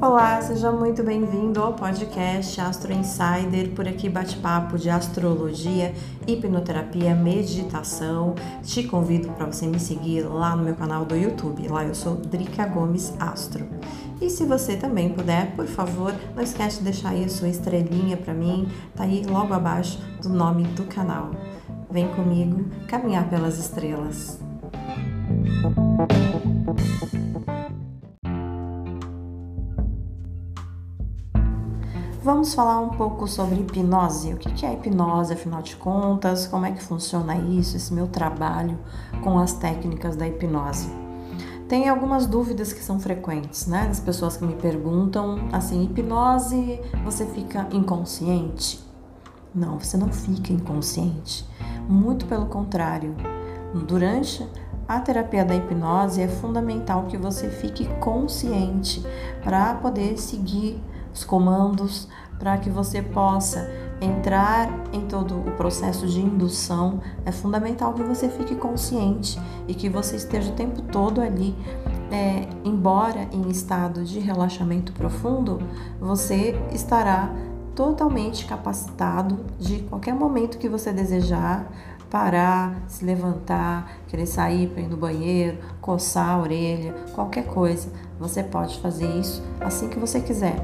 Olá, seja muito bem-vindo ao podcast Astro Insider. Por aqui bate-papo de astrologia, hipnoterapia, meditação. Te convido para você me seguir lá no meu canal do YouTube. Lá eu sou Drica Gomes Astro. E se você também puder, por favor, não esquece de deixar aí a sua estrelinha para mim, tá aí logo abaixo do nome do canal. Vem comigo caminhar pelas estrelas. Vamos falar um pouco sobre hipnose. O que é hipnose, afinal de contas? Como é que funciona isso, esse meu trabalho com as técnicas da hipnose? Tem algumas dúvidas que são frequentes, né? Das pessoas que me perguntam assim: hipnose, você fica inconsciente? Não, você não fica inconsciente. Muito pelo contrário. Durante a terapia da hipnose é fundamental que você fique consciente para poder seguir os comandos para que você possa entrar em todo o processo de indução, é fundamental que você fique consciente e que você esteja o tempo todo ali. É, embora em estado de relaxamento profundo, você estará totalmente capacitado de qualquer momento que você desejar parar, se levantar, querer sair para ir no banheiro, coçar a orelha, qualquer coisa. Você pode fazer isso assim que você quiser.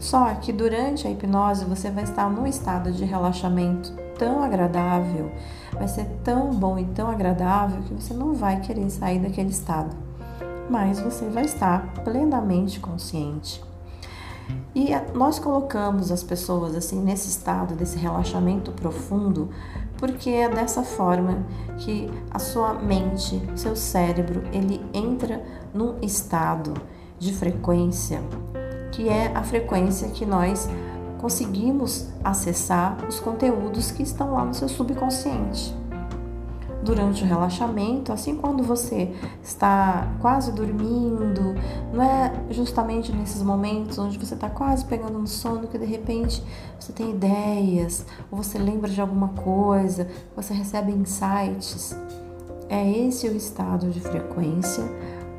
Só que durante a hipnose você vai estar num estado de relaxamento tão agradável, vai ser tão bom e tão agradável que você não vai querer sair daquele estado, mas você vai estar plenamente consciente. E nós colocamos as pessoas assim nesse estado desse relaxamento profundo, porque é dessa forma que a sua mente, seu cérebro, ele entra num estado de frequência que é a frequência que nós conseguimos acessar os conteúdos que estão lá no seu subconsciente. Durante o relaxamento, assim quando você está quase dormindo, não é justamente nesses momentos onde você está quase pegando no sono que de repente você tem ideias, ou você lembra de alguma coisa, você recebe insights. É esse o estado de frequência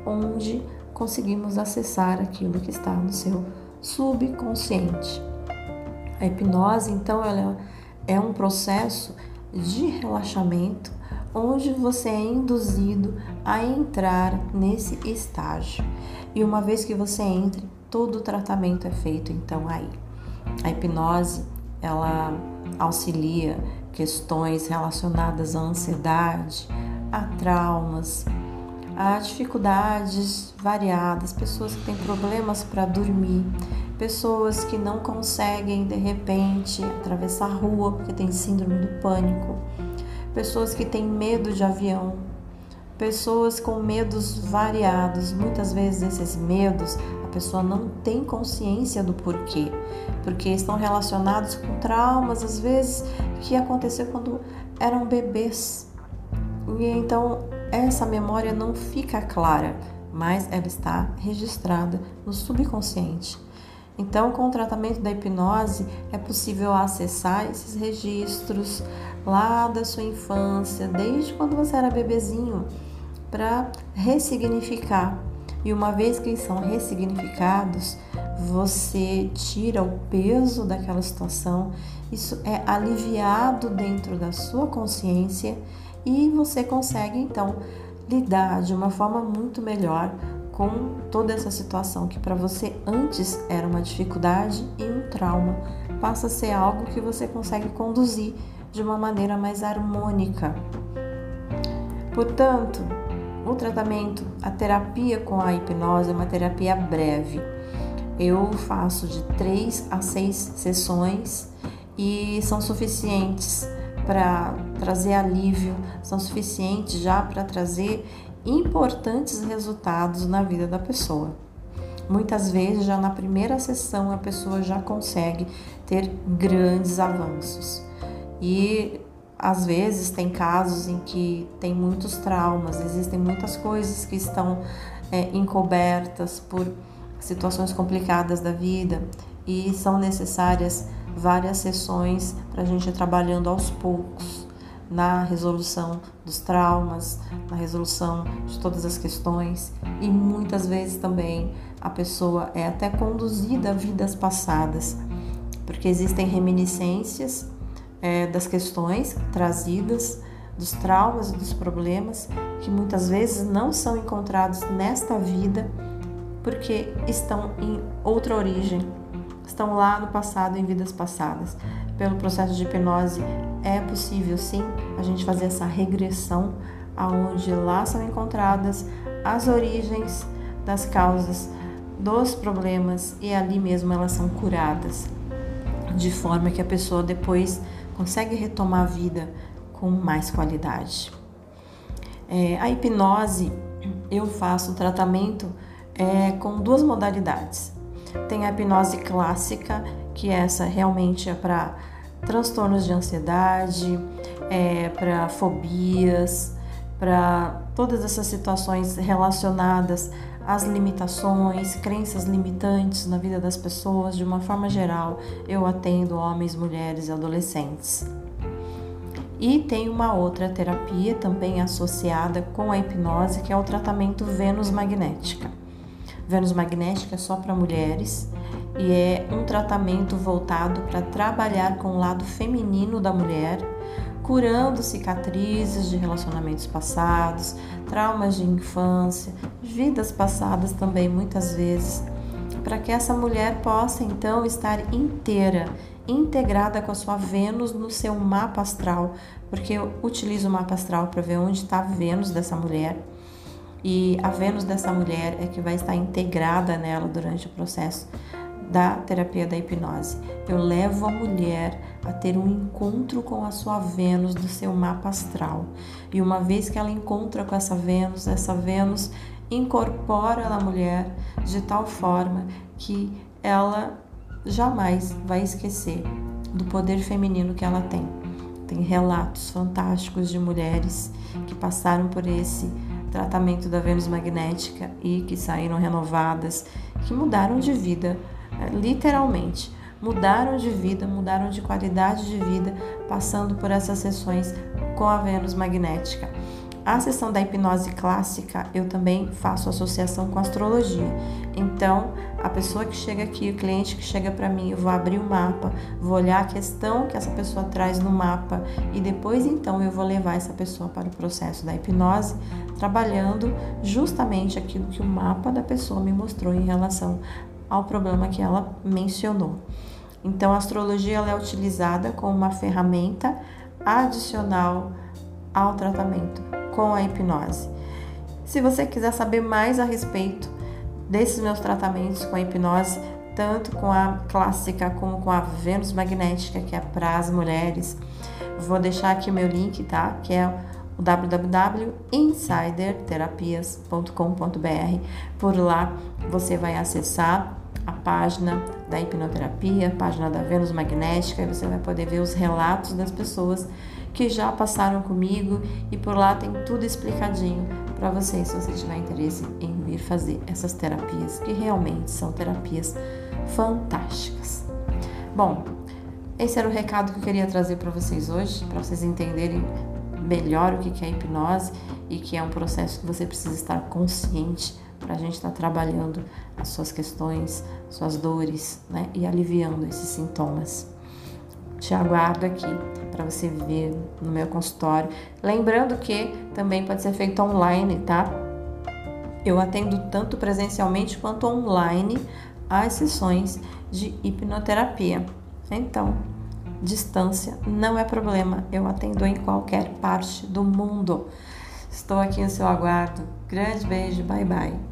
onde conseguimos acessar aquilo que está no seu subconsciente. A hipnose, então, ela é um processo de relaxamento onde você é induzido a entrar nesse estágio. E uma vez que você entre, todo o tratamento é feito então aí. A hipnose, ela auxilia questões relacionadas à ansiedade, a traumas, Há dificuldades variadas, pessoas que têm problemas para dormir, pessoas que não conseguem de repente atravessar a rua porque tem síndrome do pânico, pessoas que têm medo de avião, pessoas com medos variados. Muitas vezes esses medos a pessoa não tem consciência do porquê, porque estão relacionados com traumas às vezes que aconteceu quando eram bebês. E então essa memória não fica clara, mas ela está registrada no subconsciente. Então, com o tratamento da hipnose, é possível acessar esses registros lá da sua infância, desde quando você era bebezinho, para ressignificar. E uma vez que eles são ressignificados, você tira o peso daquela situação, isso é aliviado dentro da sua consciência e você consegue então lidar de uma forma muito melhor com toda essa situação que para você antes era uma dificuldade e um trauma, passa a ser algo que você consegue conduzir de uma maneira mais harmônica. Portanto, o tratamento, a terapia com a hipnose é uma terapia breve. Eu faço de três a seis sessões e são suficientes para trazer alívio, são suficientes já para trazer importantes resultados na vida da pessoa. Muitas vezes, já na primeira sessão, a pessoa já consegue ter grandes avanços. E às vezes tem casos em que tem muitos traumas, existem muitas coisas que estão é, encobertas por situações complicadas da vida e são necessárias várias sessões para a gente ir trabalhando aos poucos, na resolução dos traumas, na resolução de todas as questões. E muitas vezes também a pessoa é até conduzida a vidas passadas, porque existem reminiscências é, das questões trazidas, dos traumas e dos problemas que muitas vezes não são encontrados nesta vida porque estão em outra origem, estão lá no passado, em vidas passadas. Pelo processo de hipnose é possível sim a gente fazer essa regressão aonde lá são encontradas as origens das causas dos problemas e ali mesmo elas são curadas, de forma que a pessoa depois consegue retomar a vida com mais qualidade. É, a hipnose, eu faço tratamento é, com duas modalidades. Tem a hipnose clássica, que essa realmente é para transtornos de ansiedade, é, para fobias, para todas essas situações relacionadas às limitações, crenças limitantes na vida das pessoas, de uma forma geral, eu atendo homens, mulheres e adolescentes. E tem uma outra terapia também associada com a hipnose, que é o tratamento Vênus magnética. Vênus magnética é só para mulheres. E é um tratamento voltado para trabalhar com o lado feminino da mulher, curando cicatrizes de relacionamentos passados, traumas de infância, vidas passadas também muitas vezes, para que essa mulher possa então estar inteira, integrada com a sua Vênus no seu mapa astral, porque eu utilizo o mapa astral para ver onde está a Vênus dessa mulher e a Vênus dessa mulher é que vai estar integrada nela durante o processo da terapia da hipnose. Eu levo a mulher a ter um encontro com a sua Vênus do seu mapa astral. E uma vez que ela encontra com essa Vênus, essa Vênus incorpora na mulher de tal forma que ela jamais vai esquecer do poder feminino que ela tem. Tem relatos fantásticos de mulheres que passaram por esse tratamento da Vênus magnética e que saíram renovadas, que mudaram de vida, é, literalmente. Mudaram de vida, mudaram de qualidade de vida, passando por essas sessões com a Vênus magnética. A sessão da hipnose clássica eu também faço associação com astrologia. Então, a pessoa que chega aqui, o cliente que chega para mim, eu vou abrir o mapa, vou olhar a questão que essa pessoa traz no mapa e depois então eu vou levar essa pessoa para o processo da hipnose, trabalhando justamente aquilo que o mapa da pessoa me mostrou em relação ao problema que ela mencionou. Então, a astrologia ela é utilizada como uma ferramenta adicional ao tratamento com a hipnose. Se você quiser saber mais a respeito desses meus tratamentos com a hipnose, tanto com a clássica como com a Vênus magnética, que é para as mulheres, vou deixar aqui o meu link, tá? Que é o www.insiderterapias.com.br. Por lá você vai acessar a página da hipnoterapia, a página da Vênus magnética, e você vai poder ver os relatos das pessoas que já passaram comigo e por lá tem tudo explicadinho para vocês, se você tiver interesse em vir fazer essas terapias, que realmente são terapias fantásticas. Bom, esse era o recado que eu queria trazer para vocês hoje, para vocês entenderem melhor o que é hipnose e que é um processo que você precisa estar consciente para a gente estar tá trabalhando as suas questões, suas dores, né, e aliviando esses sintomas. Te aguardo aqui para você ver no meu consultório. Lembrando que também pode ser feito online, tá? Eu atendo tanto presencialmente quanto online as sessões de hipnoterapia. Então, distância não é problema, eu atendo em qualquer parte do mundo. Estou aqui no seu aguardo. Grande beijo, bye bye.